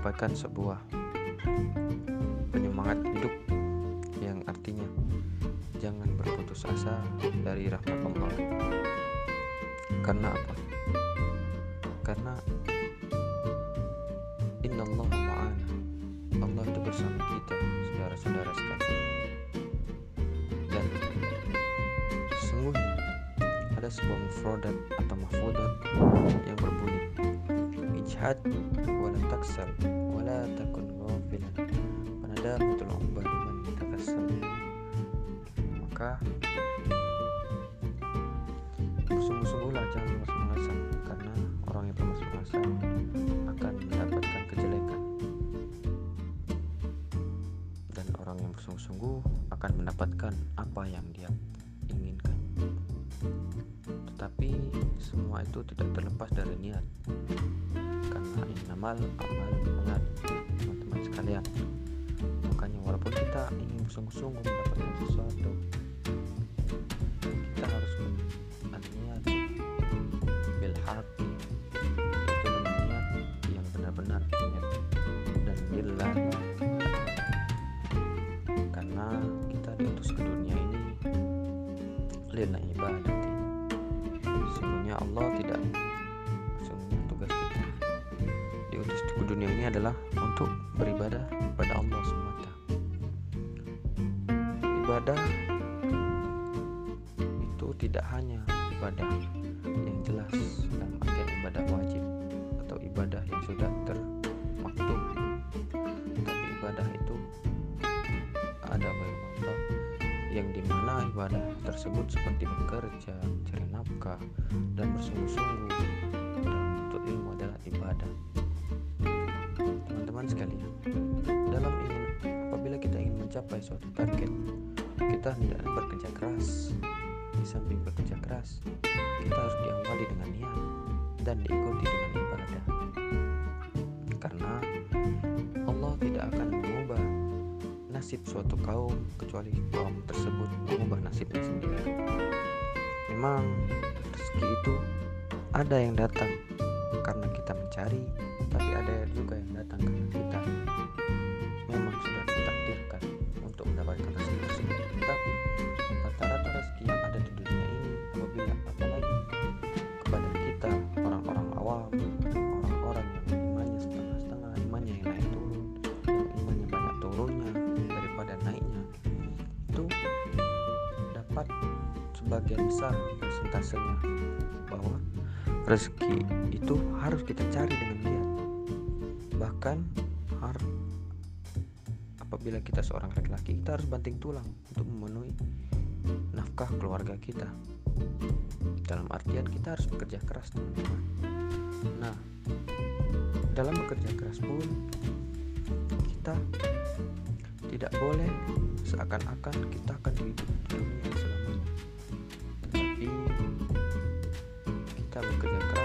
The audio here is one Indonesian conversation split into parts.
merupakan sebuah penyemangat hidup yang artinya jangan berputus asa dari rahmat Allah. Karena apa? Karena Allah ma'ana Allah itu bersama kita saudara-saudara sekalian dan sesungguhnya ada sebuah mufradat atau mahfudat yang berbunyi ijhad wala taksal wala takun ghafilan panadamatul umbah liman takassal maka bersungguh-sungguhlah jangan malas-malasan karena orang yang bermalas-malasan akan mendapatkan kejelekan. Dan orang yang bersungguh-sungguh akan mendapatkan apa yang dia inginkan. Tetapi semua itu tidak terlepas dari niat karena innamal amal niat teman-teman sekalian makanya walaupun kita ingin bersungguh-sungguh mendapatkan sesuatu kita harus niat bil hati itu niat yang benar-benar niat dan lillah karena kita diutus ke dunia ini lillah ibadah. Sesungguhnya Allah tidak dunia ini adalah untuk beribadah kepada Allah semata ibadah itu tidak hanya ibadah yang jelas dalam artian ibadah wajib atau ibadah yang sudah termaktub tapi ibadah itu ada beberapa yang di mana ibadah tersebut seperti bekerja, mencari nafkah, dan bersungguh-sungguh dalam menuntut ilmu adalah ibadah. Teman-teman sekalian, dalam ingin apabila kita ingin mencapai suatu target, kita tidak bekerja keras. Di samping bekerja keras, kita harus diawali dengan niat dan diikuti dengan ibadah. Karena Allah tidak akan mengubah nasib suatu kaum kecuali kaum tersebut mengubah nasibnya sendiri. Memang rezeki itu ada yang datang karena kita mencari, tapi ada juga yang datang sebagian besar persentasenya bahwa rezeki itu harus kita cari dengan giat. Bahkan har apabila kita seorang laki-laki kita harus banting tulang untuk memenuhi nafkah keluarga kita. Dalam artian kita harus bekerja keras teman-teman nah dalam bekerja keras pun kita tidak boleh seakan-akan kita akan hidup dunia kita bekerja keras beranggapan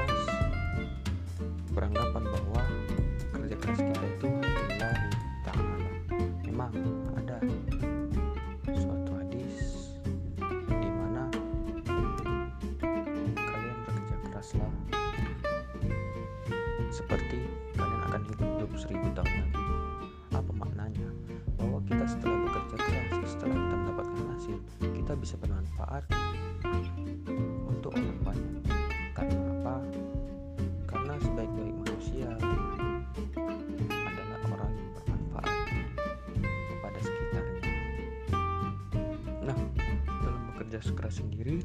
bekerja keras sendiri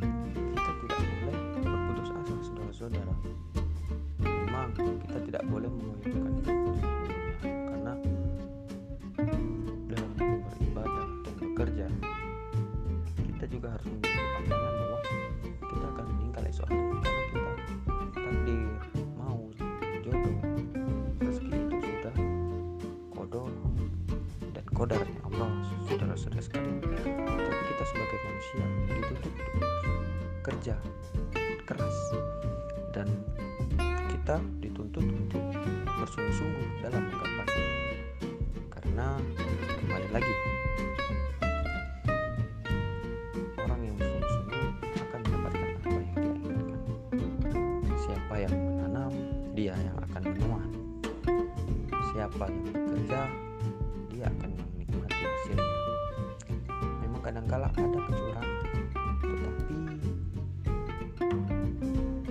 kita tidak boleh berputus asa saudara-saudara. Memang kita tidak boleh mengoyakkan karena dalam beribadah dan bekerja kita juga harus memiliki pandangan bahwa kita akan meninggal esok hari karena kita takdir mau jodoh. Rezeki itu sudah kodok dan kodarnya Allah saudara-saudara sekalian manusia dituntut kerja keras. Dan kita dituntut untuk bersungguh-sungguh dalam menggapai karena kembali lagi orang yang bersungguh-sungguh akan mendapatkan apa yang dia inginkan. Siapa yang menanam dia yang akan menuai siapa yang kadangkala ada kecurangan. Tetapi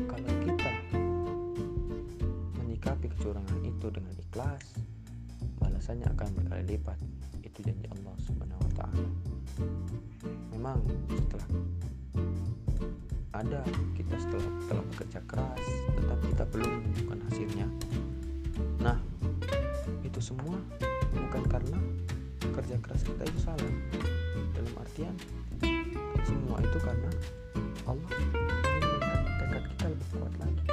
kalau kita menyikapi kecurangan itu dengan ikhlas balasannya akan berkali lipat. Itu janji Allah Subhanahu wa taala. Memang setelah ada kita setelah telah bekerja keras tetapi kita belum menemukan hasilnya. Nah itu semua bukan karena kerja keras kita itu salah dalam artian semua itu karena Allah ingin tekad kita lebih kuat lagi.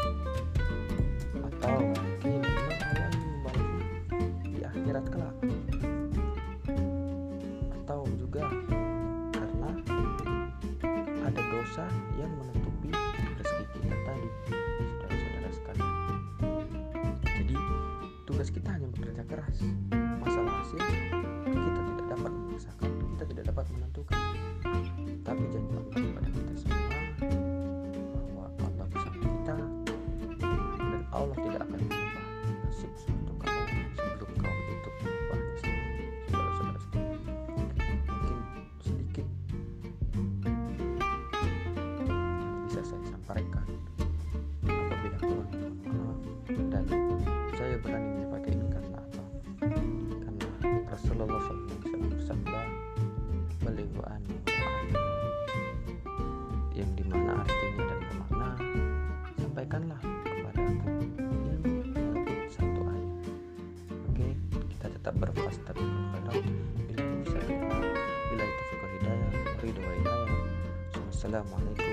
Atau mungkin Allah ingin membalasnya di akhirat kelak. Atau juga karena ada dosa yang menutupi rezeki kita tadi saudara-saudara sekalian. Jadi tugas kita hanya bekerja keras. Masalah hasil Rasulullah SAW bersabda beliau anu yang di mana artinya dan bermakna sampaikanlah kepada aku walaupun satu ayat oke kita tetap berfasta kepada bila bisa bila itu fikir hidayah ridho hidayah Assalamualaikum